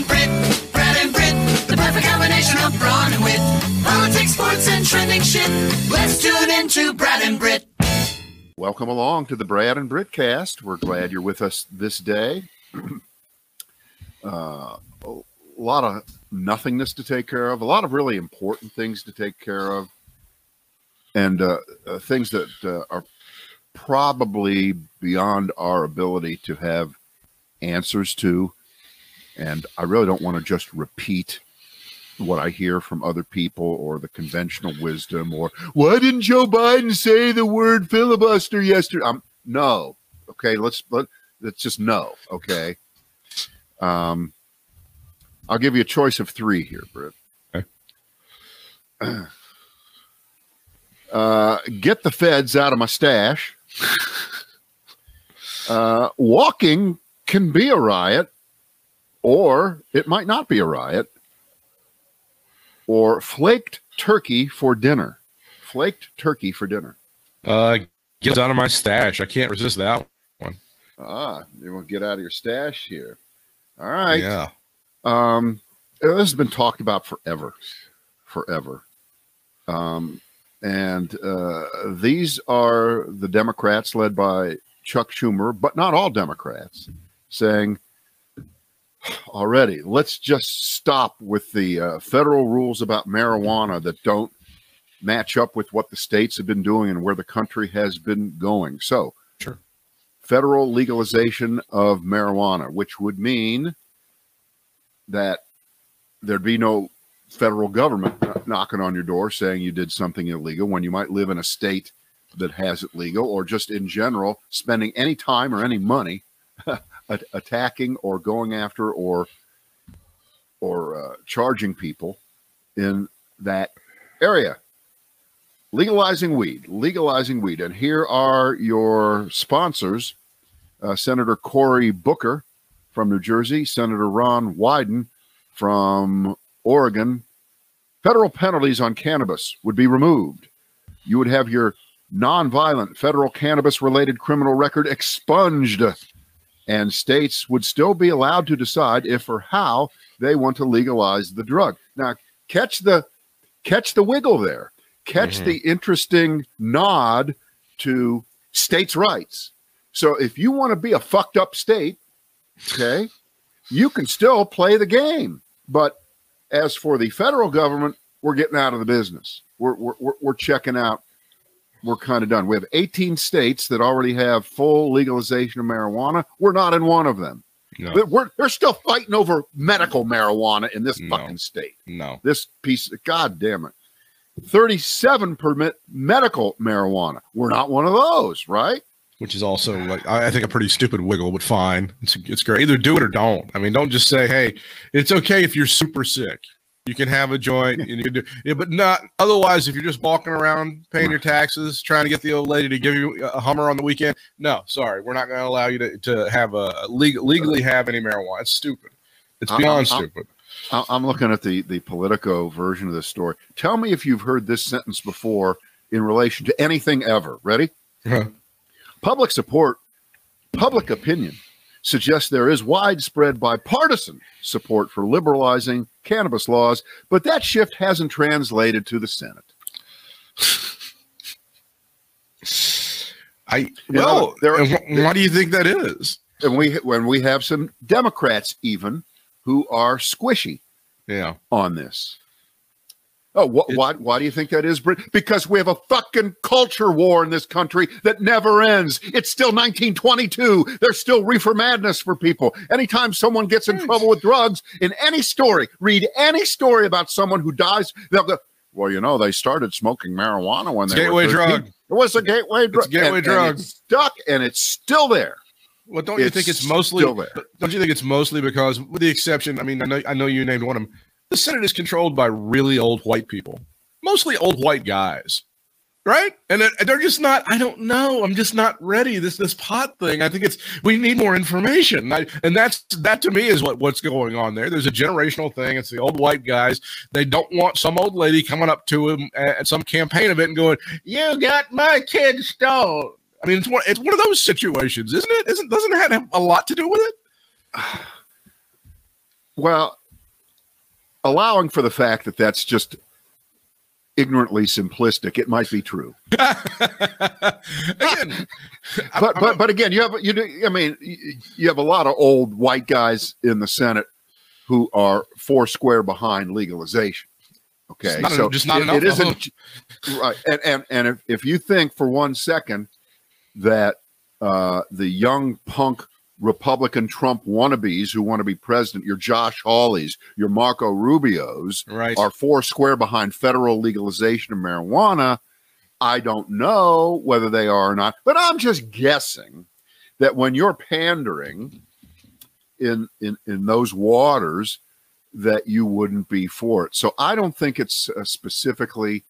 and Brit, Brad and Brit, the perfect combination of brawn and wit. Politics, sports, and trending shit. Let's tune into Brad and Brit. Welcome along to the Brad and Britcast. We're glad you're with us this day. uh, a lot of nothingness to take care of, a lot of really important things to take care of, and uh, uh, things that uh, are probably beyond our ability to have answers to. And I really don't want to just repeat what I hear from other people or the conventional wisdom or why didn't Joe Biden say the word filibuster yesterday? Um, no. Okay, let's let let's just no. Okay. Um, I'll give you a choice of three here, Britt. Okay. Uh, get the feds out of my stash. uh, walking can be a riot, or it might not be a riot. Or flaked turkey for dinner. Flaked turkey for dinner. Uh, get out of my stash. I can't resist that one. Ah, you want to get out of your stash here. All right. Yeah. Um, this has been talked about forever, forever. Um, and uh, these are the Democrats led by Chuck Schumer, but not all Democrats, saying already, let's just stop with the uh, federal rules about marijuana that don't match up with what the states have been doing and where the country has been going. So, Sure. federal legalization of marijuana, which would mean that there'd be no federal government knocking on your door saying you did something illegal when you might live in a state that has it legal or just in general spending any time or any money at- attacking or going after or or uh, charging people in that area. Legalizing weed legalizing weed. And here are your sponsors uh, senator cory booker from new jersey senator ron wyden from oregon. Federal penalties on cannabis would be removed. You would have your nonviolent federal cannabis related criminal record expunged and states would still be allowed to decide if or how they want to legalize the drug. Now, catch the catch the wiggle there. Catch Mhm. the interesting nod to states' rights. So if you want to be a fucked up state, okay, you can still play the game. But as for the federal government, we're getting out of the business. We're we're, we're checking out. We're kind of done. We have 18 states that already have full legalization of marijuana. We're not in one of them. No. We're, they're still fighting over medical marijuana in this No. fucking state. No. This piece, God damn it. 37 permit medical marijuana. We're not one of those, right? Which is also like I, I think a pretty stupid wiggle, but fine. It's it's great. Either do it or don't. I mean, don't just say, "Hey, it's okay if you're super sick. You can have a joint, and you can do." Yeah, but not otherwise. If you're just walking around paying your taxes, trying to get the old lady to give you a Hummer on the weekend, no, sorry, we're not going to allow you to, to have a legal, legally have any marijuana. It's stupid. It's I'm- beyond I'm- stupid. I- I'm looking at the, the Politico version of this story. Tell me if you've heard this sentence before in relation to anything ever. Ready? Public support, public opinion suggests there is widespread bipartisan support for liberalizing cannabis laws, but that shift hasn't translated to the Senate. I well, know, there- why do you think that is? And we when we have some Democrats even who are squishy Yeah. on this. Oh, wh- why, why do you think that is, Brit? Because we have a fucking culture war in this country that never ends. It's still 1922. There's still reefer madness for people. Anytime someone gets in trouble with drugs, in any story, read any story about someone who dies, they'll go, well, you know, they started smoking marijuana when It's they gateway were 13." drug. It was a gateway drug. It's gateway and- and drug. it's stuck, and it's still there. Well, don't you think it's mostly? still there. Don't you think it's mostly because, with the exception, I mean, I know, I know you named one of them. The Senate is controlled by really old white people, mostly old white guys, right? And they're- just not. I don't know. I'm just not ready. This this pot thing. I think it's we need more information. I, and that's that to me is what what's going on there. There's a generational thing. It's the old white guys. They don't want some old lady coming up to him at some campaign event and going, "You got my kid stoned." I mean, it's one it's one of those situations, isn't it? Isn't doesn't it have a lot to do with it? Well, allowing for the fact that that's just ignorantly simplistic, it might be true. Again, But but but again, you have you do. I mean, you have a lot of old white guys in the Senate who are four square behind legalization. Okay, It's not en- just not it- enough It isn't right. And and and if, if you think for one second that uh, the young punk Republican Trump wannabes who want to be president, your Josh Hawleys, your Marco Rubios, right. are four square behind federal legalization of marijuana. I don't know whether they are or not, but I'm just guessing that when you're pandering in in in those waters, that you wouldn't be for it. So I don't think it's uh, specifically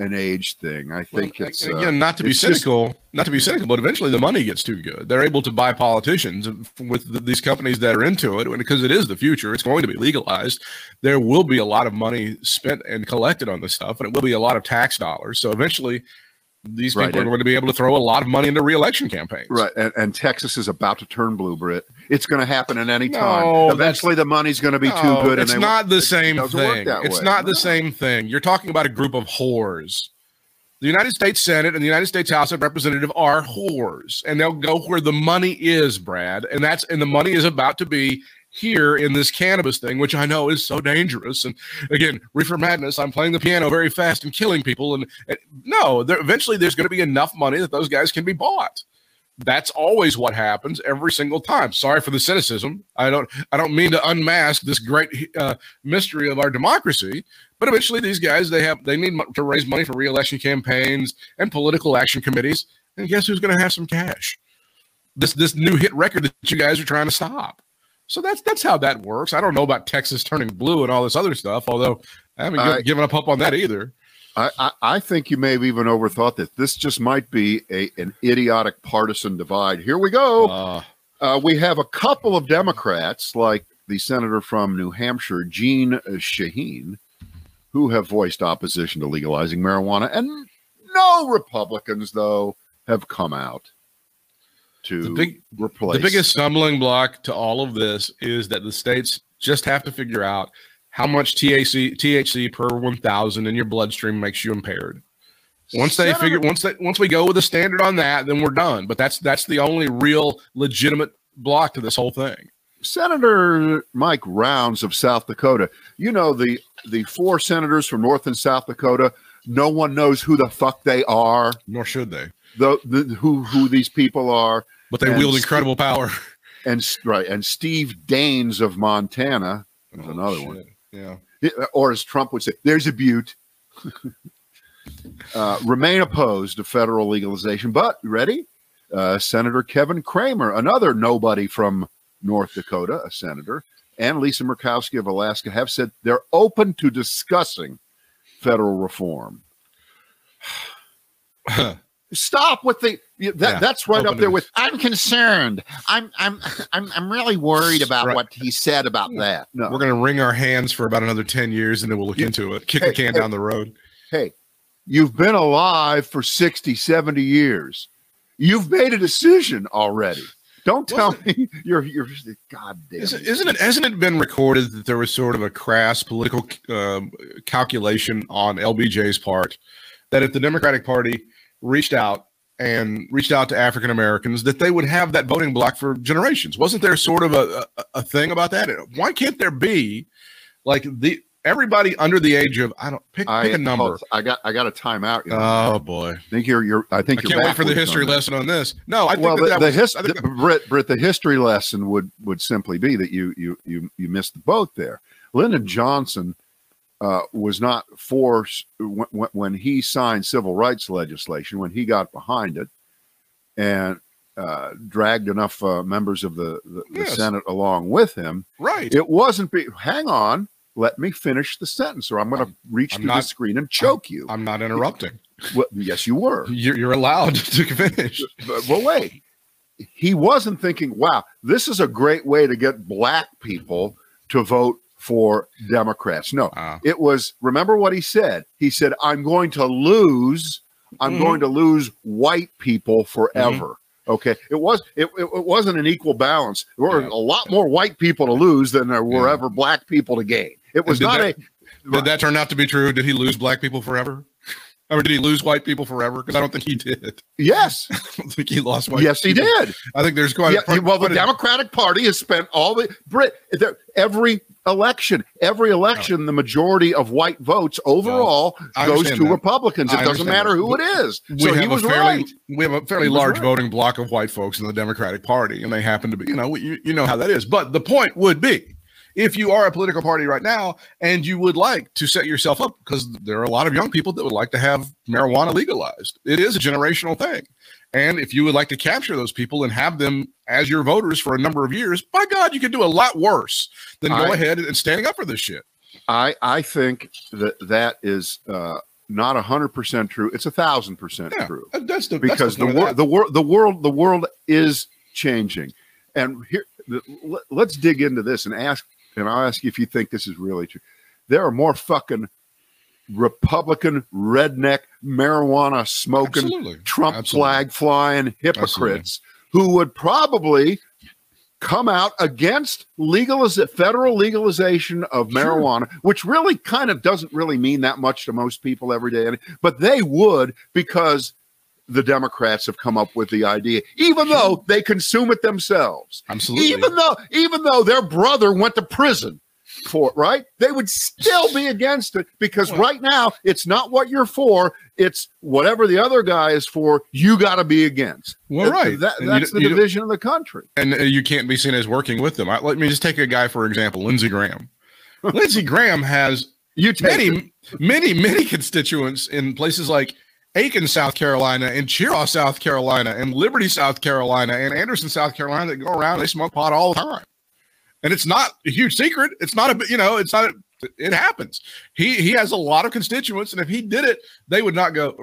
an age thing. I think Well, it's uh, again not to be it's just- cynical, not to be cynical, but eventually the money gets too good. They're able to buy politicians with th- these companies that are into it, and because it is the future. It's going to be legalized. There will be a lot of money spent and collected on this stuff, and it will be a lot of tax dollars. So eventually, these Right, people are and- going to be able to throw a lot of money into reelection campaigns. Right, and, and Texas is about to turn blue, Brit. It's going to happen at any No, time. Eventually, the money's going to be too good. It's not the same doesn't thing. It's way. not the same thing. You're talking about a group of whores. The United States Senate and the United States House of Representatives are whores, and they'll go where the money is, Brad. And that's and the money is about to be here in this cannabis thing, which I know is so dangerous. And again, reefer madness. I'm playing the piano very fast and killing people. And, and no, there, eventually there's going to be enough money that those guys can be bought that's always what happens every single time. Sorry for the cynicism. I don't I don't mean to unmask this great uh, mystery of our democracy, but eventually these guys they have they need to raise money for reelection campaigns and political action committees. And guess who's going to have some cash? This this new hit record that you guys are trying to stop. So that's that's how that works. I don't know about Texas turning blue and all this other stuff, although I haven't I- given up hope on that either. I, I, I think you may have even overthought that this just might be a an idiotic partisan divide. Here we go. Uh, Uh, we have a couple of Democrats, like the senator from New Hampshire, Jeanne Shaheen, who have voiced opposition to legalizing marijuana, and no Republicans, though, have come out to The big- replace. The biggest stumbling block to all of this is that the states just have to figure out how much THC, THC per 1,000 in your bloodstream makes you impaired. Once they Senator- figure, once they, once we go with a standard on that, then we're done. But that's that's the only real legitimate block to this whole thing. Senator Mike Rounds of South Dakota. You know the the four senators from North and South Dakota. No one knows who the fuck they are. Nor should they. The, the who who these people are. But they wield incredible power. And right and Steve Daines of Montana. There's Oh, another shit. one. Yeah. Or as Trump would say, there's a butte. uh, remain opposed to federal legalization. But ready? Uh, senator Kevin Cramer, another nobody from North Dakota, a senator, and Lisa Murkowski of Alaska have said they're open to discussing federal reform. Stop with the that, Yeah, that's right up there to- with I'm concerned. I'm I'm I'm I'm really worried about Right. what he said about that. No. We're going to wring our hands for about another 10 years and then we'll look Yeah. into it, kick Hey, the can hey. down the road. hey, you've been alive for 60, 70 years. You've made a decision already. Don't tell me you're you're God damn. Isn't, it. isn't it? Hasn't it been recorded that there was sort of a crass political um, calculation on LBJ's part that if the Democratic Party reached out and reached out to African Americans, that they would have that voting bloc for generations? Wasn't there sort of a, a, a thing about that? Why can't there be like the everybody under the age of I don't pick, I, pick a number? I got I got a timeout. You know. Oh boy, I think you're you're I I think you're can't wait for the history on lesson on this. No, I think well, that the, that the, was, his, I the Brit, Brit, the history lesson would would simply be that you you you you missed the boat there. Lyndon Johnson uh, was not forced when, when- he signed civil rights legislation when he got behind it and uh, dragged enough uh, members of the, the, the Senate along with him. right. It wasn't. Be, hang on, let me finish the sentence, or I'm going to reach I'm through the screen and choke you. I'm not interrupting. Well, yes, you were. You're, you're allowed to finish. But, but wait, he wasn't thinking, wow, this is a great way to get black people to vote for Democrats. No, Uh, it was, remember what he said? He said, I'm going to lose, I'm Mhm. going to lose white people forever. Okay, it was it, it, it wasn't an equal balance. There were Yeah. a lot more white people to lose than there were Yeah. ever black people to gain. It was not that- a Did that turn out to be true? Did he lose black people forever? Or did he lose white people forever? Because I don't think he did. yes, I don't think he lost white. yes, he did. I think there's quite. Yeah, quite- well, the Democratic Party has spent all the Brit every election, every election, the majority of white votes overall I goes to that. Republicans. It doesn't matter that. who it is. we So have he was a fairly right. we have a fairly large right. voting bloc of white folks in the Democratic Party, and they happen to be, you know, you, you know how that is. But the point would be, if you are a political party right now and you would like to set yourself up, because there are a lot of young people that would like to have marijuana legalized, it is a generational thing. And if you would like to capture those people and have them as your voters for a number of years, by God, you could do a lot worse than go I- ahead and standing up for this shit. I I think that that is uh, not a hundred percent true. It's a thousand percent true that's the because that's the of world the world the world the world is changing. And here, the, let's dig into this and ask. And I'll ask you if you think this is really true. There are more fucking Republican redneck marijuana smoking Absolutely. Trump Absolutely. flag flying hypocrites who would probably come out against legaliz- federal legalization of Sure. marijuana, which really kind of doesn't really mean that much to most people every day. But they would because the Democrats have come up with the idea, even though they consume it themselves. Absolutely. Even though, even though their brother went to prison for it, right? They would still be against it because Well- right now it's not what you're for; it's whatever the other guy is for. You got to be against. Well, right. that- that's the division of the country. and uh, you can't be seen as working with them. I, let me just take a guy for example, Lindsey Graham. Lindsey Graham has You it. many, many, many constituents in places like Aiken, South Carolina, and Cheraw, South Carolina, and Liberty, South Carolina, and Anderson, South Carolina that go around. They smoke pot all the time, and it's not a huge secret. It's not a, you know, it's not. A, it happens. He he has a lot of constituents, and if he did it, they would not go.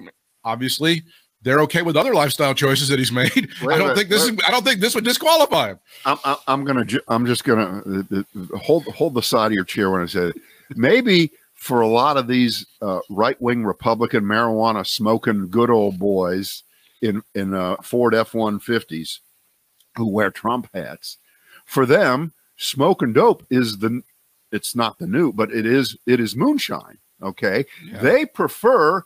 Obviously, they're okay with other lifestyle choices that he's made. Wait I don't minute, think this wait. is. I don't think this would disqualify him. I'm, I'm, gonna. I'm just gonna uh, uh, hold hold the side of your chair when I say it. Maybe for a lot of these uh, right wing Republican marijuana smoking good old boys in in uh, Ford F one fifties who wear Trump hats, for them smoking dope is the. It's not the new, but it is. It is moonshine. Okay, Yeah. they prefer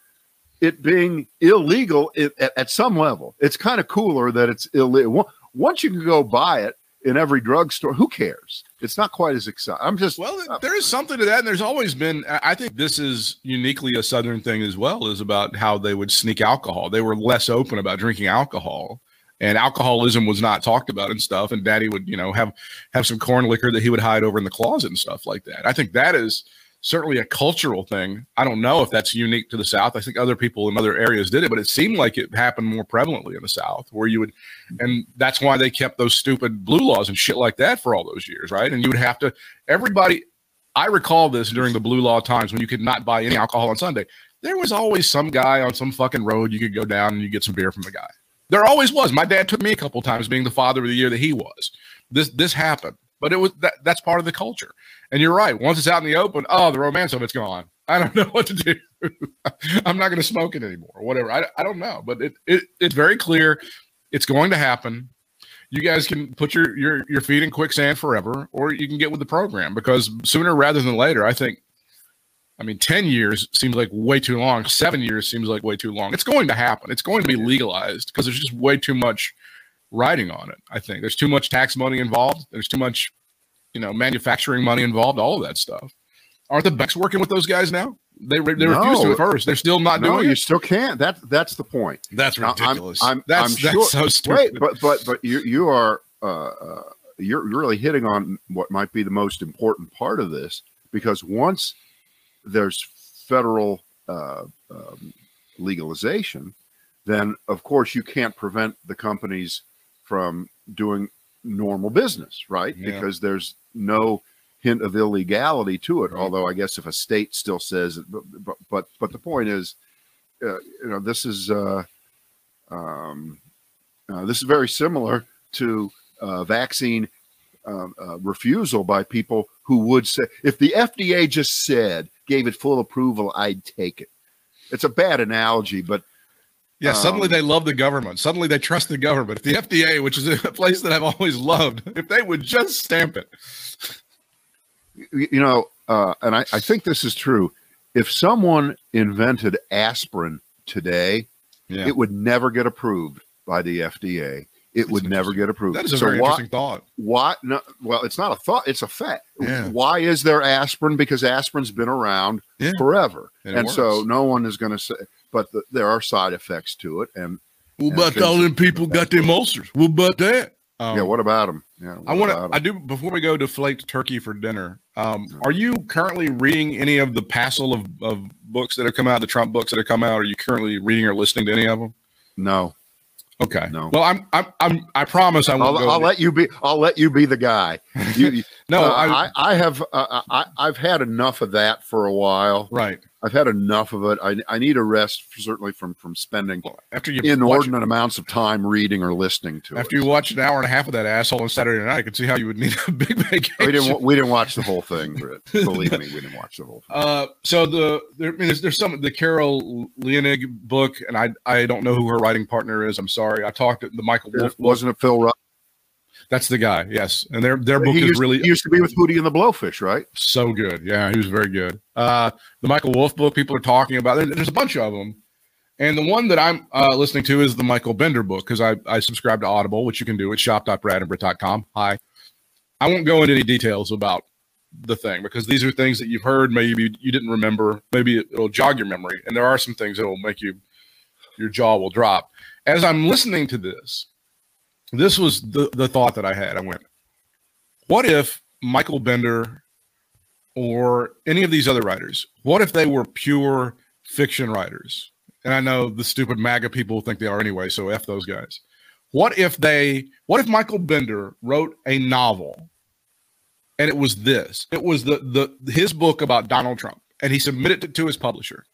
it being illegal at, at, at some level. It's kind of cooler that it's illegal. Once you can go buy it in every drugstore, who cares? It's not quite as exciting. I'm just Well, there is something to that, and there's always been. I I think this is uniquely a Southern thing as well, is about how they would sneak alcohol. They were less open about drinking alcohol, and alcoholism was not talked about and stuff. And Daddy would, you know, have have some corn liquor that he would hide over in the closet and stuff like that. I think that is certainly a cultural thing. I don't know if that's unique to the South. I think other people in other areas did it, but it seemed like it happened more prevalently in the South, where you would, and that's why they kept those stupid blue laws and shit like that for all those years, right? And you would have to, everybody, I recall this during the blue law times when you could not buy any alcohol on Sunday. There was always some guy on some fucking road you could go down and you get some beer from the guy. There always was. My dad took me a couple times, being the father of the year that he was. This this happened, but it was that that's part of the culture. And you're right. Once it's out in the open, oh, the romance of it's gone. I don't know what to do. I'm not going to smoke it anymore, or whatever. I, I don't know, but it, it it's very clear. It's going to happen. You guys can put your your your feet in quicksand forever, or you can get with the program because sooner rather than later, I think. I mean, ten years seems like way too long. Seven years seems like way too long. It's going to happen. It's going to be legalized because there's just way too much writing on it. I think there's too much tax money involved. There's too much, you know, manufacturing money involved. All of that stuff. Aren't the Becks working with those guys now? They re- they No. refused to at first. They're still not no, doing you it. still can't. That that's the point. That's Now, I'm- ridiculous. I'm- that's I'm that's sure- so stupid. Wait, but but but you you are uh, uh, you're you're really hitting on what might be the most important part of this because once there's federal uh, um, legalization, then of course you can't prevent the companies from doing normal business, right? Yeah. Because there's no hint of illegality to it. Right. Although I guess if a state still says, it, but but but, but the point is, uh, you know, this is. Uh, um, uh, this is very similar to uh, vaccine um, uh, refusal by people who would say, if the FDA just said, gave it full approval, I'd take it. It's a bad analogy, but Yeah, suddenly Um, they love the government. Suddenly they trust the government. If the FDA, which is a place that I've always loved, if they would just stamp it. you know, uh, and I, I think this is true. If someone invented aspirin today, Yeah. it would never get approved by the FDA. It would never get approved. that is a so very why, interesting thought. why? No, well, it's not a thought; it's a fact. Yeah. Why is there aspirin? Because aspirin's been around Yeah. forever, And and, so no one is going to say. But the, there are side effects to it, and What about about all them people got them ulcers? What about that? Um, yeah, what about them? Yeah, I want to. I do before we go to flaked turkey for dinner. Um, are you currently reading any of the passel of, of books that have come out, the Trump books that have come out? Are you currently reading or listening to any of them? no. Okay. No. Well, I'm. I'm. I'm I promise I won't I'll, go. I'll let you be. I'll let you be the guy. You, no. uh, I, I, have. Uh, I, I've had enough of that for a while. right. I've had enough of it. I, I need a rest, certainly from from spending Well, after you inordinate watch, amounts of time reading or listening to after it. you watch an hour and a half of that asshole on Saturday night, I can see how you would need a big vacation. We didn't. We didn't watch the whole thing, Britt. Believe me, we didn't watch the whole thing. Uh, so the there, I mean, there's, there's some the Carol Leonig book, and I I don't know who her writing partner is. I'm sorry. I talked to the Michael Wolff. Wasn't it Phil Rucker? That's the guy. Yes, and their their book is really he used to be with Hootie and the Blowfish, right? so good. Yeah, he was very good. Uh, the Michael Wolff book people are talking about. There, there's a bunch of them, and the one that I'm uh, listening to is the Michael Bender book because I I subscribe to Audible, which you can do at shop.bradandbrit.com. Hi, I won't go into any details about the thing because these are things that you've heard, maybe you didn't remember, maybe it'll jog your memory, and there are some things that will make you your jaw will drop. As I'm listening to this, this was the the thought that I had. I went, what if Michael Bender or any of these other writers, what if they were pure fiction writers? And I know the stupid MAGA people think they are anyway, so F those guys. What if they, what if Michael Bender wrote a novel and it was this? It was the, the, his book about Donald Trump and he submitted it to his publisher.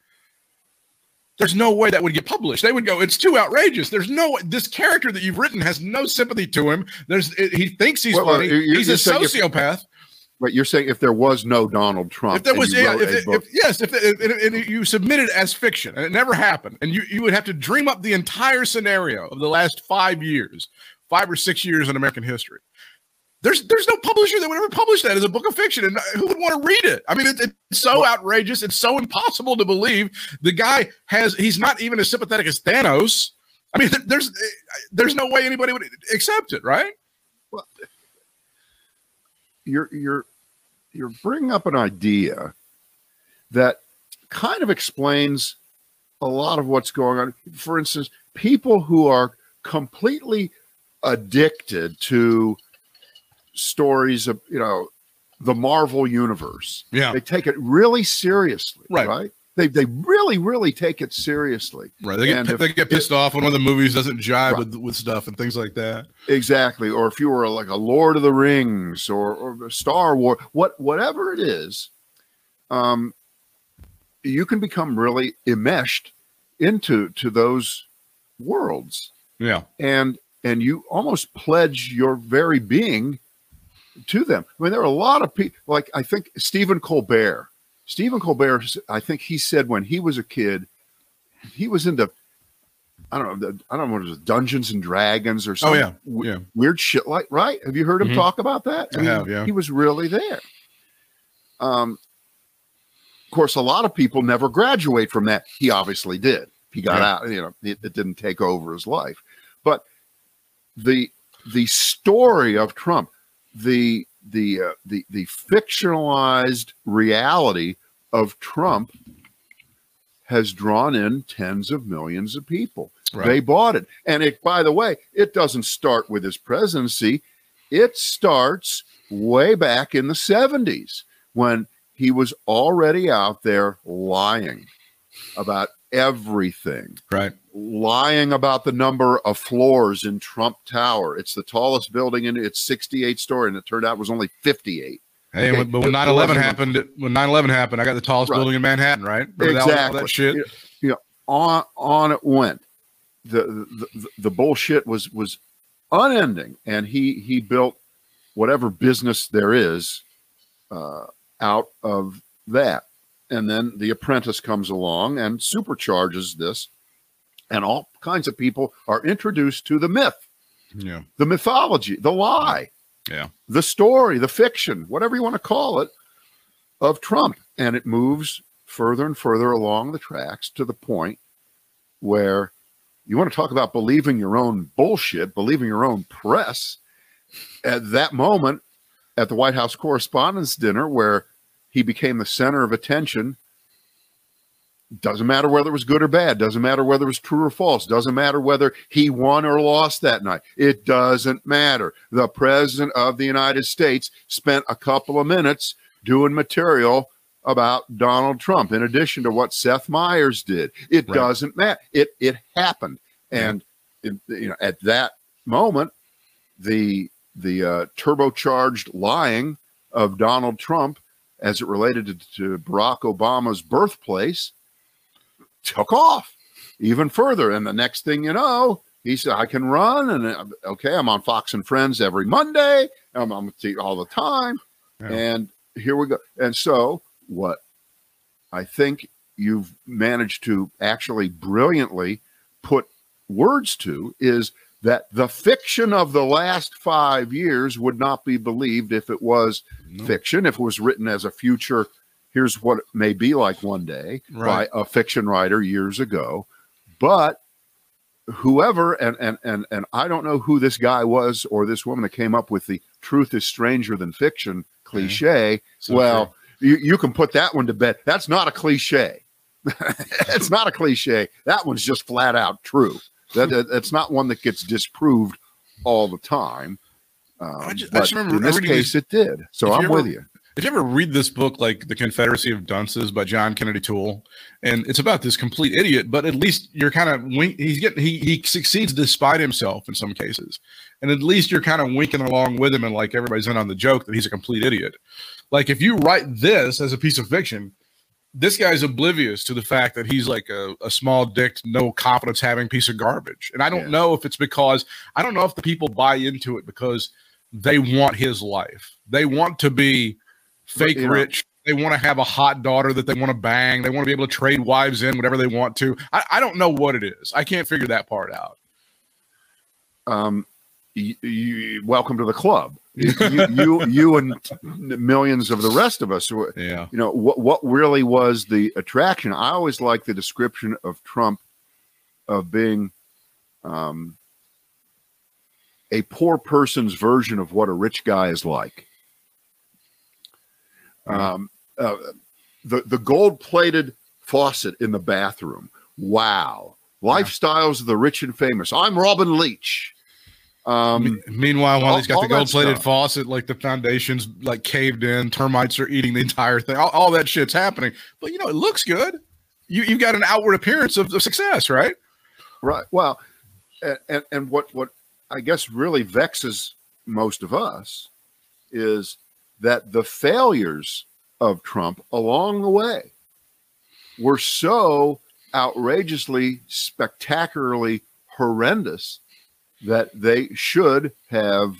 There's no way that would get published. They would go, it's too outrageous. There's no, this character that you've written has no sympathy to him. There's, he thinks he's Well, funny. he's a saying if- sociopath. But you're saying if there was no Donald Trump, If there was, yeah, if, if, yes, if, if you submitted as fiction and it never happened, and you, you would have to dream up the entire scenario of the last five years, five or six years in American history. There's there's no publisher that would ever publish that as a book of fiction, and who would want to read it? I mean, it, it's so outrageous, it's so impossible to believe. The guy has he's not even as sympathetic as Thanos. I mean, there's there's no way anybody would accept it, right? Well, you're you're you're bringing up an idea that kind of explains a lot of what's going on. For instance, people who are completely addicted to stories of you know the Marvel universe. Yeah, They take it really seriously, Right. right? They they really really take it seriously. right. They get if- they get pissed off when one of the movies doesn't jive Right. with with stuff and things like that. Exactly. Or if you were like a Lord of the Rings or, or Star Wars, what whatever it is, um, you can become really enmeshed into to those worlds, Yeah, and and you almost pledge your very being to them. I mean, there are a lot of people. Like I think Stephen Colbert. Stephen Colbert. I think he said when he was a kid, he was into. I don't know. the- I don't know what it was, Dungeons and Dragons or something. Oh, yeah. Yeah. weird shit like right. Have you heard him Mhm. talk about that? I have, yeah. He was really there. Um, of course, a lot of people never graduate from that. He obviously did. He got Yeah. out. You know, it, it didn't take over his life. But the the story of Trump, the the uh, the the fictionalized reality of Trump has drawn in tens of millions of people. right. They bought it. And it, by the way, it doesn't start with his presidency. It starts way back in the 70s when he was already out there lying about everything, right. Lying about the number of floors in Trump Tower. It's the tallest building in it's 68 story, and it turned out it was only 58. Hey, Okay, but when it 9 11 happened, when 9 11 happened, I got the tallest Right. building in Manhattan, right? Remember that- all exactly. that shit? You know, you know, on on it went. The, the the the bullshit was was unending, and he he built whatever business there is uh, out of that, and then the apprentice comes along and supercharges this And all kinds of people are introduced to the myth, Yeah. the mythology, the lie, Yeah. the story, the fiction, whatever you want to call it, of Trump. And it moves further and further along the tracks to the point where you want to talk about believing your own bullshit, believing your own press. At that moment, at the White House Correspondents' Dinner, where he became the center of attention, doesn't matter whether it was good or bad, doesn't matter whether it was true or false, doesn't matter whether he won or lost that night. It doesn't matter. The President of the United States spent a couple of minutes doing material about Donald Trump, in addition to what Seth Meyers did. It Right. doesn't matter. It it happened, and it- you know at that moment, the the uh, turbocharged lying of Donald Trump as it related to, to Barack Obama's birthplace took off even further. And the next thing you know, he said, I can run. And uh, okay, I'm on Fox and Friends every Monday. I'm on all the time. Yeah. And here we go. And so, what I think you've managed to actually brilliantly put words to is that the fiction of the last five years would not be believed if it was No. fiction, if it was written as a future, here's what it may be like one day Right. by a fiction writer years ago. But whoever and and and and I don't know who this guy was or this woman that came up with the truth is stranger than fiction cliche. So well, you, you can put that one to bed. That's not a cliche. it's not a cliche. That one's just flat out true. That, that- that's not one that gets disproved all the time. Um, I ju- I but just remember in this case, it did. So I'm ever- with you. Did you ever read this book, like The Confederacy of Dunces by John Kennedy Toole? And it's about this complete idiot, but at least you're kind of he's getting he he succeeds despite himself in some cases, and at least you're kind of winking along with him, and like everybody's in on the joke that he's a complete idiot. Like if you write this as a piece of fiction, this guy's oblivious to the fact that he's like a, a small dick, no confidence having piece of garbage. And I don't Yeah. know if it's because I don't know if the people buy into it because they want his life. They want to be fake rich. They want to have a hot daughter that they want to bang. They want to be able to trade wives in whatever they want to. I, I don't know what it is. I can't figure that part out. um, you, you, welcome to the club. You, you, you, and millions of the rest of us. Yeah. You know what? What really was the attraction? I always like the description of Trump of being um, a poor person's version of what a rich guy is like. Um, uh, the the gold plated faucet in the bathroom. Wow. Lifestyles of the rich and famous. I'm Robin Leach. Um, Meanwhile, while all- he's got the gold plated faucet, like the foundation's like caved in, termites are eating the entire thing. All, all that shit's happening. But you know, it looks good. You you got an outward appearance of, of success, right? Right. Well, and, and and what what I guess really vexes most of us is that the failures of Trump along the way were so outrageously, spectacularly horrendous that they should have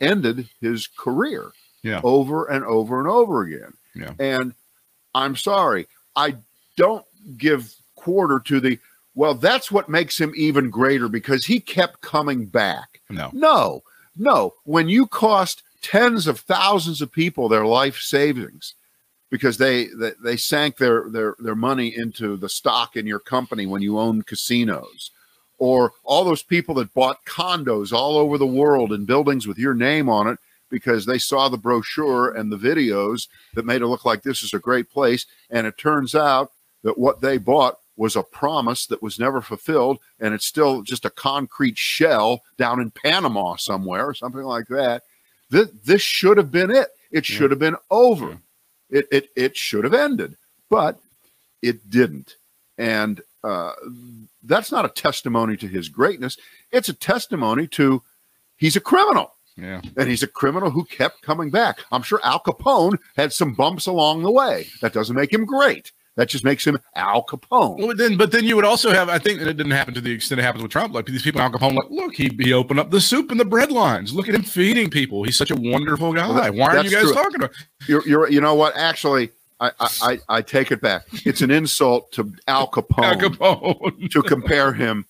ended his career Yeah. over and over and over again. Yeah. And I'm sorry, I don't give quarter to the well, that's what makes him even greater because he kept coming back. No. No, no. When you cost tens of thousands of people their life savings because they they, they sank their, their their money into the stock in your company when you own casinos, or all those people that bought condos all over the world in buildings with your name on it because they saw the brochure and the videos that made it look like this is a great place, and it turns out that what they bought was a promise that was never fulfilled and it's still just a concrete shell down in Panama somewhere or something like that. This, this should have been it. It should have been over. It, it, it should have ended, but it didn't. And uh, that's not a testimony to his greatness. It's a testimony to he's a criminal Yeah. and he's a criminal who kept coming back. I'm sure Al Capone had some bumps along the way. That doesn't make him great. That just makes him Al Capone. Well, then, but then you would also have. I think that it didn't happen to the extent it happens with Trump. Like these people, Al Capone, like, look, he he opened up the soup and the bread lines. Look at him feeding people. He's such a wonderful guy. Well, that- Why aren't you guys true. talking about? You're, you're, you know what? Actually, I, I, I, take it back. It's an insult to Al Capone, Al Capone. to compare him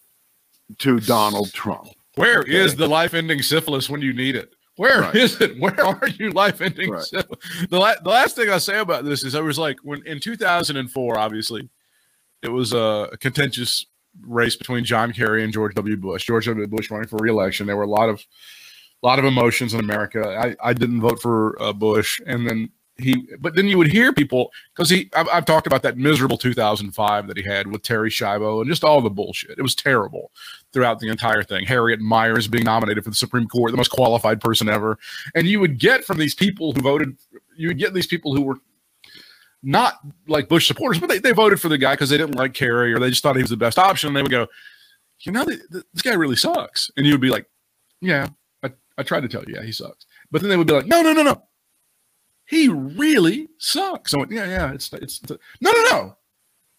to Donald Trump. Where is the life-ending syphilis when you need it? Where is Right. it? Where are you life-ending Right. syphilis? The, la- the last thing I'll say about this is I was like when in 2004, obviously, it was a contentious race between John Kerry and George W. Bush. George W. Bush running for re-election. There were a lot of lot of emotions in America. I, I didn't vote for uh, Bush, and then he. But then you would hear people because he. I've, I've talked about that miserable 2005 that he had with Terri Schiavo and just all the bullshit. It was terrible throughout the entire thing. Harriet Miers being nominated for the Supreme Court, the most qualified person ever, and you would get from these people who voted. You would get these people who were not like Bush supporters, but they, they voted for the guy because they didn't like Kerry or they just thought he was the best option. And they would go, you know, th- th- this guy really sucks. And you would be like, yeah, I, I tried to tell you, yeah, he sucks. But then they would be like, no, no, no, no. He really sucks. I went, yeah, yeah, it's, it's, no, no, no.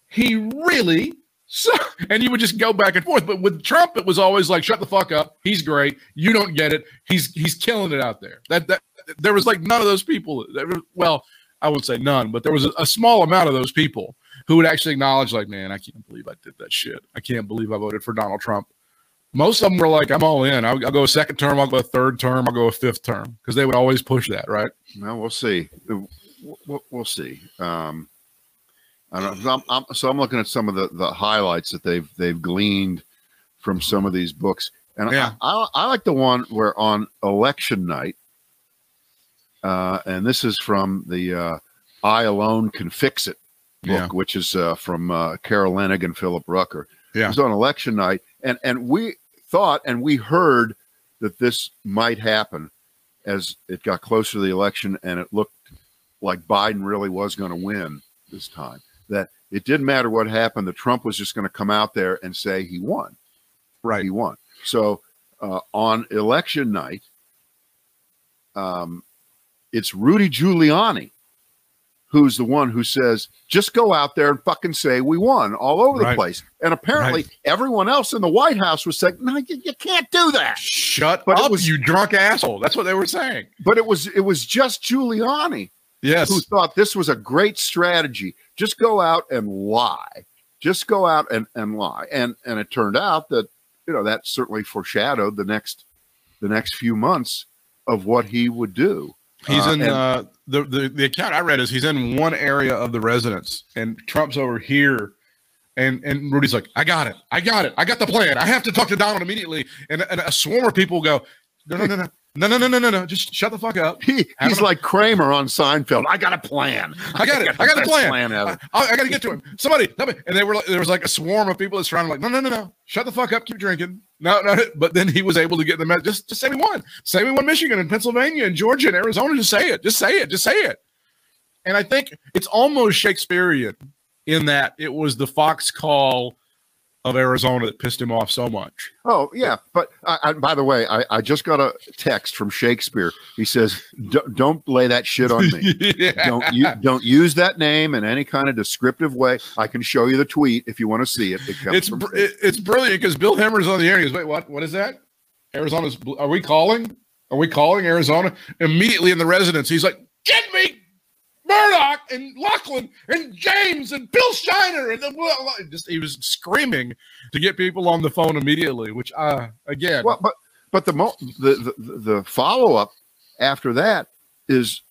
He really sucks. And you would just go back and forth. But with Trump, it was always like, shut the fuck up. He's great. You don't get it. He's, he's killing it out there. That, that, there was like none of those people. Well, I would say none, but there was a, a small amount of those people who would actually acknowledge, like, man, I can't believe I did that shit. I can't believe I voted for Donald Trump. Most of them were like, I'm all in. I'll, I'll go a second term. I'll go a third term. I'll go a fifth term because they would always push that, right? Well, we'll see. We'll, we'll see. Um, I don't. know. I'm, I'm, so I'm looking at some of the, the highlights that they've they've gleaned from some of these books, and Yeah. I, I, I like the one where on election night, uh, and this is from the uh, "I Alone Can Fix It" book, Yeah. which is uh, from uh, Carol Leonig and Philip Rucker. Yeah. It was on election night, and and we thought and we heard that this might happen as it got closer to the election, and it looked like Biden really was going to win this time. That it didn't matter what happened; that Trump was just going to come out there and say he won. Right. He won. So uh, on election night, um, it's Rudy Giuliani who's the one who says, just go out there and fucking say we won all over Right. the place. And apparently everyone else in the White House was saying, no, you, you can't do that. Shut But it up, was- you drunk asshole. That's what they were saying. But it was it was just Giuliani Yes. who thought this was a great strategy. Just go out and lie. Just go out and, and lie. And and it turned out that, you know, that certainly foreshadowed the next the next few months of what he would do. He's Uh, in and- uh, the, the the account I read is he's in one area of the residence, and Trump's over here, and and Rudy's like, I got it, I got it, I got the plan. I have to talk to Donald immediately, and, and a swarm of people go, no no no no no no no no no no, just shut the fuck up. He, he's a- like Kramer on Seinfeld. I got a plan. I got it. I got the best plan. ever. I, I got to get to him. Somebody, help me. And they were like, there was like a swarm of people that surrounded. him, Like, no, no, no, no. Shut the fuck up. Keep drinking. No, no. But then he was able to get the message. Just, just say we won. Say we won Michigan and Pennsylvania and Georgia and Arizona. Just say it. Just say it. Just say it. And I think it's almost Shakespearean in that it was the Fox call of Arizona that pissed him off so much. Oh yeah, but I, I, by the way, I, I just got a text from Shakespeare. He says, "Don't lay that shit on me. yeah. don't you, don't use that name in any kind of descriptive way. I can show you the tweet if you want to see it. It comes it's br- it, it's brilliant because Bill Hemmer's on the air. He goes, "Wait, what? What is that? Arizona's? Are we calling? Are we calling Arizona?" Immediately in the residence, he's like, "Get me Murdoch and Lachlan and James and Bill Shiner and the, well, well," just he was screaming to get people on the phone immediately. Which, uh, again, Well, but but the mo- the the, the follow up after that is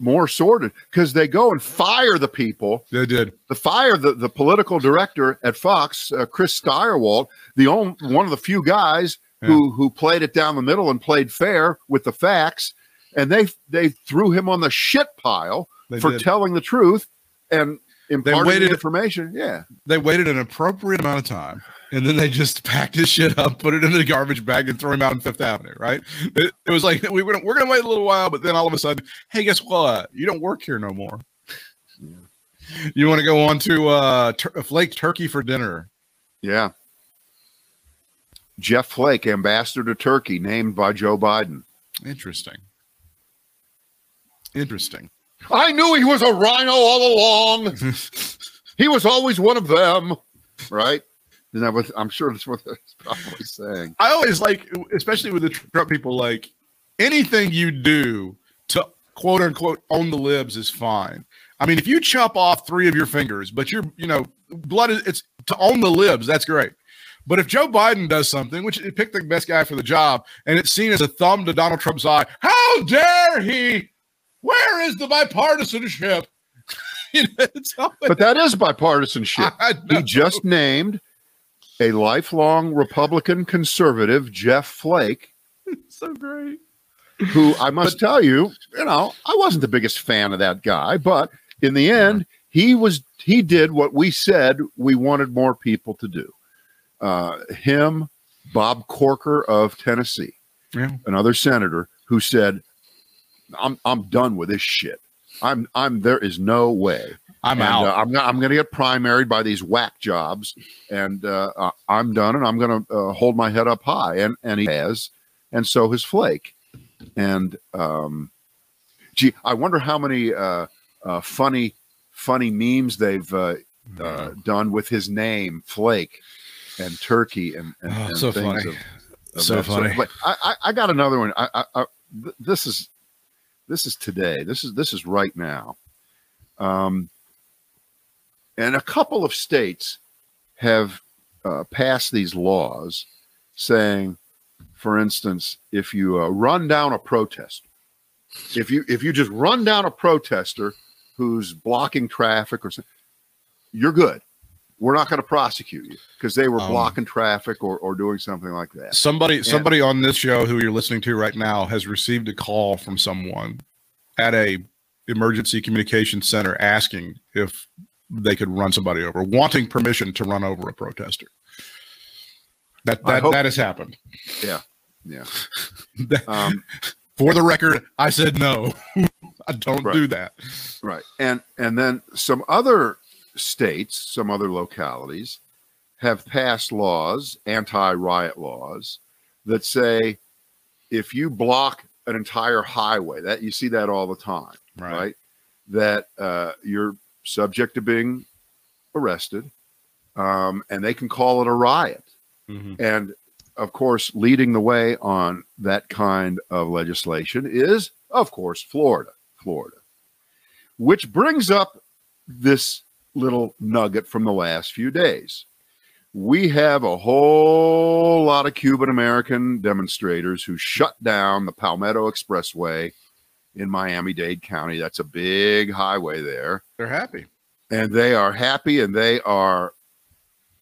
more sordid because they go and fire the people they did. the fire the, the political director at Fox, uh, Chris Stirewalt, the only one of the few guys who who played it down the middle and played fair with the facts, and they they threw him on the shit pile They for did. telling the truth and imparting waited- information. Yeah, they waited an appropriate amount of time and then they just packed his shit up, put it in the garbage bag, and threw him out on Fifth Avenue. Right? It, it was like we were we're gonna wait a little while, but then all of a sudden, hey, guess what? You don't work here no more. You want to go on to uh, tur- flake turkey for dinner? yeah. Jeff Flake, ambassador to Turkey, named by Joe Biden. Interesting. Interesting. I knew he was a RINO all along. he was always one of them, right? Isn't that what I'm sure that's what they're probably saying. I always like, especially with the Trump people, like anything you do to quote unquote own the libs is fine. I mean, if you chop off three of your fingers, but you're, you know, blood is it's to own the libs, that's great. But if Joe Biden does something, which it picked the best guy for the job, and it's seen as a thumb to Donald Trump's eye, how dare he? Where is the bipartisanship? you know, But that is bipartisanship. He just named a lifelong Republican conservative, Jeff Flake, so great. who I must tell you, you know, I wasn't the biggest fan of that guy, but in the end, he was he did what we said we wanted more people to do. Uh, him, Bob Corker of Tennessee, Yeah. another senator who said, "I'm I'm done with this shit. I'm I'm there is no way I'm and, out. Uh, I'm I'm going to get primaried by these whack jobs, and uh, I'm done, and I'm going to uh, hold my head up high, and and he has, and so has Flake, and um, gee, I wonder how many uh, uh, funny funny memes they've uh, uh, done with his name, Flake, and Turkey, and, and, Oh, and so funny. of- of So sort. funny. But I, I, I got another one. I, I, I, this is this is today. This is this is right now. Um, and a couple of states have uh, passed these laws saying, for instance, if you uh, run down a protester, if you if you just run down a protester who's blocking traffic or something, you're good. We're not going to prosecute you because they were Um, blocking traffic or, or doing something like that. Somebody, somebody on this show who you're listening to right now has received a call from someone at a emergency communication center asking if they could run somebody over, wanting permission to run over a protester. That that, hope- that has happened. Yeah. Um, For the record, I said no. I don't Right. do that. Right. And and then some other states, some other localities have passed laws, anti-riot laws that say if you block an entire highway, that you see that all the time, right? That uh, you're subject to being arrested, um, and they can call it a riot. Mhm. And of course, leading the way on that kind of legislation is, of course, Florida. Florida. Which brings up this little nugget from the last few days. We have a whole lot of Cuban American demonstrators who shut down the Palmetto Expressway in Miami Dade County. That's a big highway there They're happy. and they are happy and they are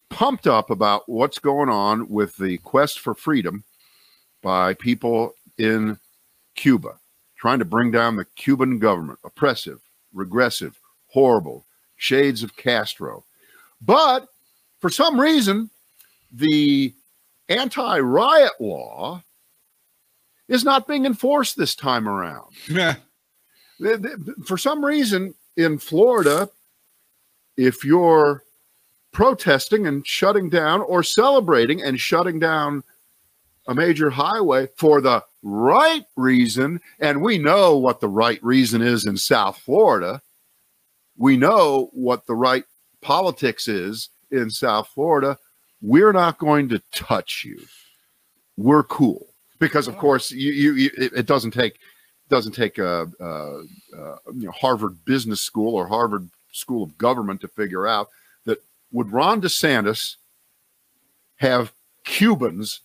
pumped up about what's going on with the quest for freedom by people in Cuba, trying to bring down the Cuban government, oppressive, regressive, horrible, shades of Castro. But for some reason, the anti riot law is not being enforced this time around. Yeah. Th- th- For some reason in Florida, if you're protesting and shutting down or celebrating and shutting down a major highway for the right reason, and we know what the right reason is in South Florida, we know what the right politics is in South Florida, we're not going to touch you. We're cool. Because, of course, you, you, you it, doesn't take doesn't take a, a, a you know, Harvard Business School or Harvard School of Government to figure out that would Ron DeSantis have Cubans,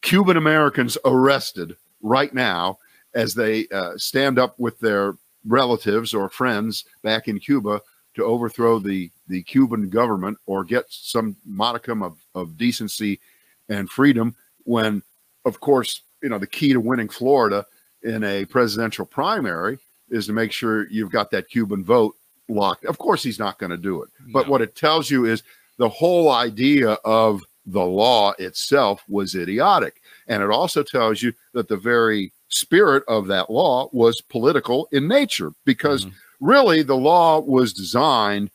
Cuban Americans arrested right now as they uh, stand up with their relatives or friends back in Cuba to overthrow the, the Cuban government or get some modicum of, of decency and freedom when, of course, you know, the key to winning Florida in a presidential primary is to make sure you've got that Cuban vote locked. Of course, he's not going to do it. But No. what it tells you is the whole idea of the law itself was idiotic. And it also tells you that the very spirit of that law was political in nature because Mhm. really the law was designed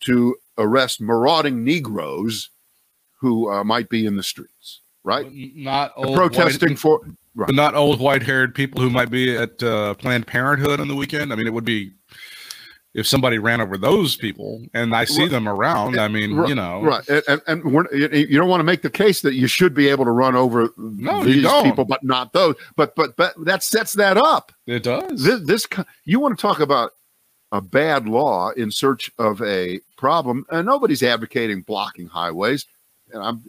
to arrest marauding Negroes who uh, might be in the streets, right? Not old Protesting white, for but not old white haired people who might be at uh, Planned Parenthood on the weekend. I mean, it would be if somebody ran over those people and I see Right. them around, I mean, Right, you know, right? And and, you don't want to make the case that you should be able to run over No, these people, but not those. But but but that sets that up. it does. This, this you want to talk about a bad law in search of a problem, and nobody's advocating blocking highways. And I'm,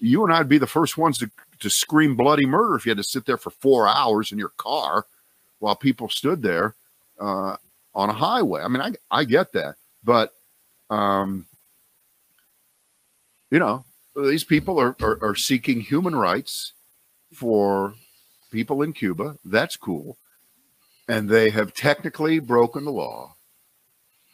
you and I'd be the first ones to to scream bloody murder if you had to sit there for four hours in your car while people stood there uh, on a highway. I mean, I I get that, but um, you know, these people are, are are seeking human rights for people in Cuba. That's cool and they have technically broken the law,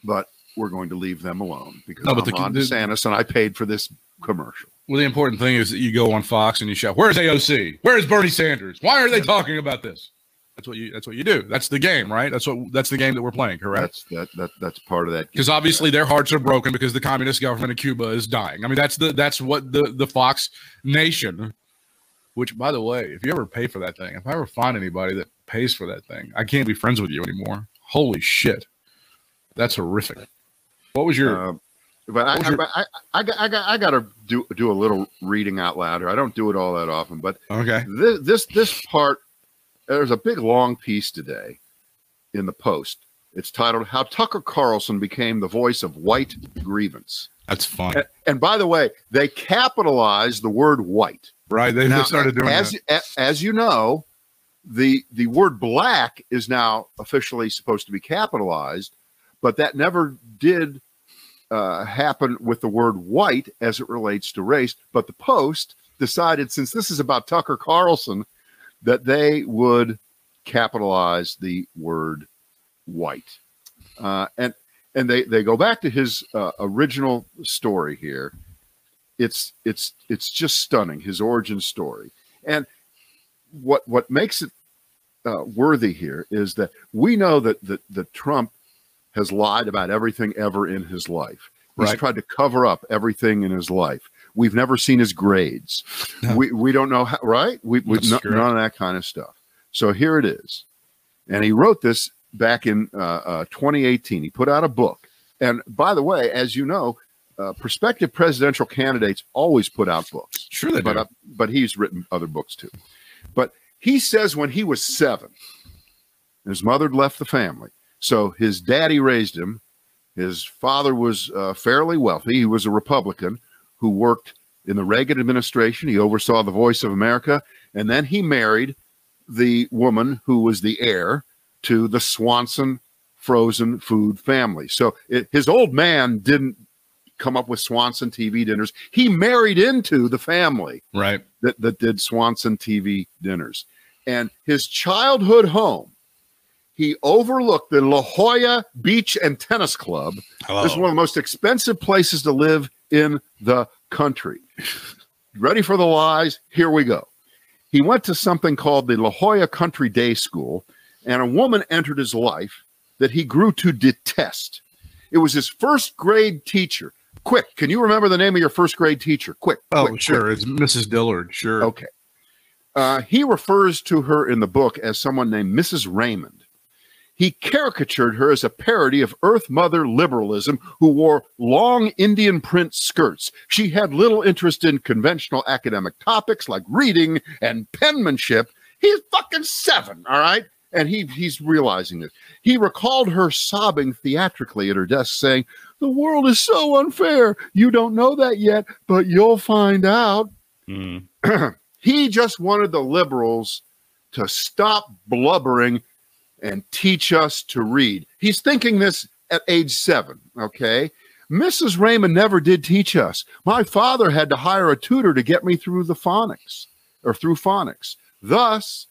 but we're going to leave them alone because No, I'm but the- Ron the- DeSantis and I paid for this commercial. Well, the important thing is that you go on Fox and you shout, "Where's AOC? Where's Bernie Sanders? Why are they talking about this?" That's what you. That's what you do. That's the game, right? That's what. That's the game that we're playing, correct? That's that that that's part of that. Because obviously their hearts are broken because the communist government of Cuba is dying. I mean, that's the that's what the the Fox Nation. Which, by the way, if you ever pay for that thing, if I ever find anybody that pays for that thing, I can't be friends with you anymore. Holy shit, that's horrific. What was your? Uh, but I, your- I, I, I, got- I, got, I got to do do a little reading out loud here. I don't do it all that often, but okay, this this this part there's a big long piece today in the post it's titled how tucker carlson became the voice of white grievance that's fun, and, and by the way they capitalized the word white right? They, they Now, started doing as that. as you know the the word black is now officially supposed to be capitalized but that never did uh, happen with the word white as it relates to race but the post decided since this is about tucker carlson that they would capitalize the word white. Uh, and and they they go back to his uh, original story here. It's it's it's just stunning his origin story. And what what makes it uh, worthy here is that we know that that, that trump has lied about everything ever in his life. He's Right. tried to cover up everything in his life we've never seen his grades No. we we don't know how right we, we no- none of that kind of stuff so here it is and he wrote this back in uh, uh, 2018 he put out a book and by the way as you know uh, prospective presidential candidates always put out books Sure, they but do. but he's written other books too. But he says when he was seven, his mother left the family, so his daddy raised him. His father was uh, fairly wealthy. He was a Republican who worked in the Reagan administration. He oversaw the Voice of America, and then he married the woman who was the heir to the Swanson frozen food family. So it, his old man didn't come up with Swanson TV dinners. He married into the family right. that, that did Swanson TV dinners. And his childhood home, he overlooked the La Jolla Beach and Tennis Club. Hello. This is one of the most expensive places to live in the country. Ready for the lies? Here we go. He went to something called the La Jolla Country Day School, and a woman entered his life that he grew to detest. It was his first grade teacher. Quick, can you remember the name of your first grade teacher? Quick. Oh, quick, sure. It's Mrs. Dillard. Sure. Okay. Uh, he refers to her in the book as someone named Mrs. Raymond. He caricatured her as a parody of Earth Mother liberalism who wore long Indian print skirts. She had little interest in conventional academic topics like reading and penmanship. He's fucking seven, all right? And he he's realizing it. He recalled her sobbing theatrically at her desk, saying, The world is so unfair. You don't know that yet, but you'll find out Mm. he just wanted the liberals to stop blubbering and teach us to read. He's thinking this at age seven, okay? Mrs. Raymond never did teach us. My father had to hire a tutor to get me through the phonics or through phonics. Thus,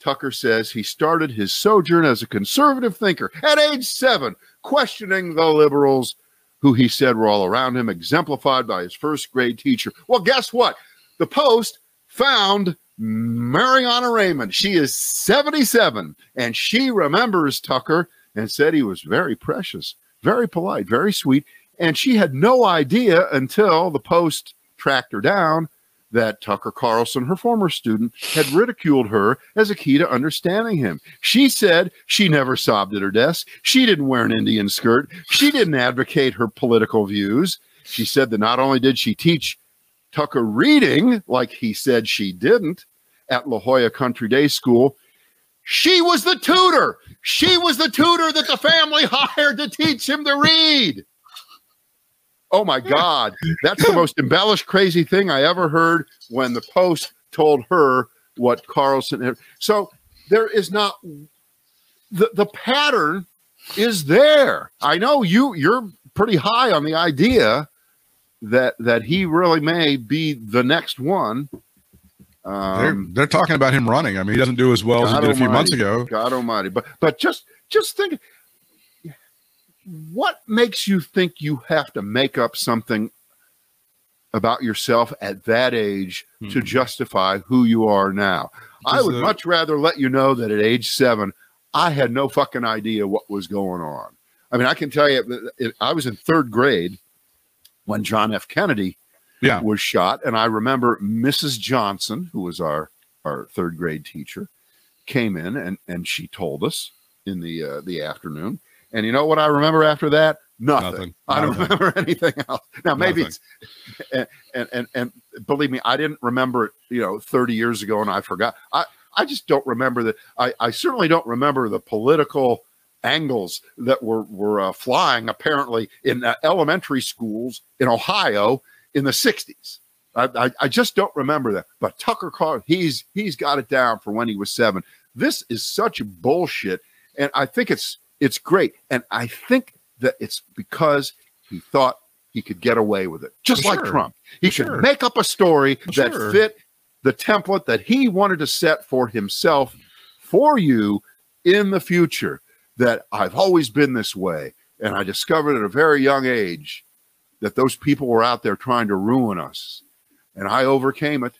Tucker says he started his sojourn as a conservative thinker at age seven, questioning the liberals who he said were all around him, exemplified by his first grade teacher. Well, guess what? The Post found Mariana Raymond. She is 77 and she remembers Tucker and said he was very precious, very polite, very sweet. And she had no idea until the Post tracked her down that Tucker Carlson, her former student, had ridiculed her as a key to understanding him. She said she never sobbed at her desk. She didn't wear an Indian skirt. She didn't advocate her political views. She said that not only did she teach Tucker reading, like he said she didn't, at La Jolla Country Day School, she was the tutor. She was the tutor that the family hired to teach him to read. Oh my God. That's the most embellished, crazy thing I ever heard when the Post told her what Carlson had. So there is not the, the pattern is there. I know you you're pretty high on the idea that that he really may be the next one. Um, they're, they're talking about him running. I mean, he doesn't do as well God as he did almighty, a few months ago. God Almighty! But but just just think, what makes you think you have to make up something about yourself at that age hmm. to justify who you are now? I would the, much rather let you know that at age seven, I had no fucking idea what was going on. I mean, I can tell you, I was in third grade when John F. Kennedy yeah. was shot. And I remember Mrs. Johnson, who was our, our third grade teacher, came in and, and she told us in the uh, the afternoon. And you know what I remember after that? Nothing. Nothing. I don't Nothing. remember anything else. Now maybe Nothing. it's and, and and believe me, I didn't remember it, you know, 30 years ago and I forgot. I I just don't remember that. I, I certainly don't remember the political angles that were were uh, flying apparently in uh, elementary schools in Ohio in the 60s. I, I, I, just don't remember that. But Tucker Carlson, he's he's got it down for when he was seven. This is such bullshit, and I think it's it's great. And I think that it's because he thought he could get away with it, just for like sure. Trump. He for could sure. make up a story for that sure. fit the template that he wanted to set for himself for you in the future. That I've always been this way, and I discovered at a very young age that those people were out there trying to ruin us. And I overcame it.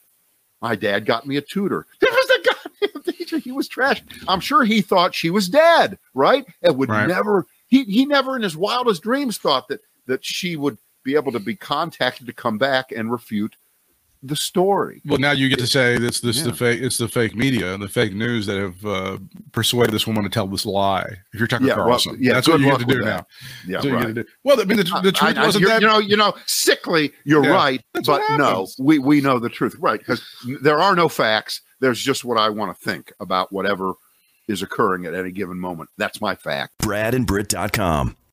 My dad got me a tutor. There was a goddamn teacher. He was trash. I'm sure he thought she was dead, right? And would right. never, he, he never in his wildest dreams thought that that she would be able to be contacted to come back and refute the story. Well, now you get to say it's this yeah. the fake it's the fake media, and the fake news that have uh, persuaded this woman to tell this lie. If you're talking yeah, Carlson, well, yeah, that's what you get to do now. Yeah, right. Do. Well, I mean, the, the truth I, wasn't that. You know, you know, sickly. You're yeah, right, but no, we we know the truth, right? Because there are no facts. There's just what I want to think about whatever is occurring at any given moment. That's my fact. BradandBritt.com.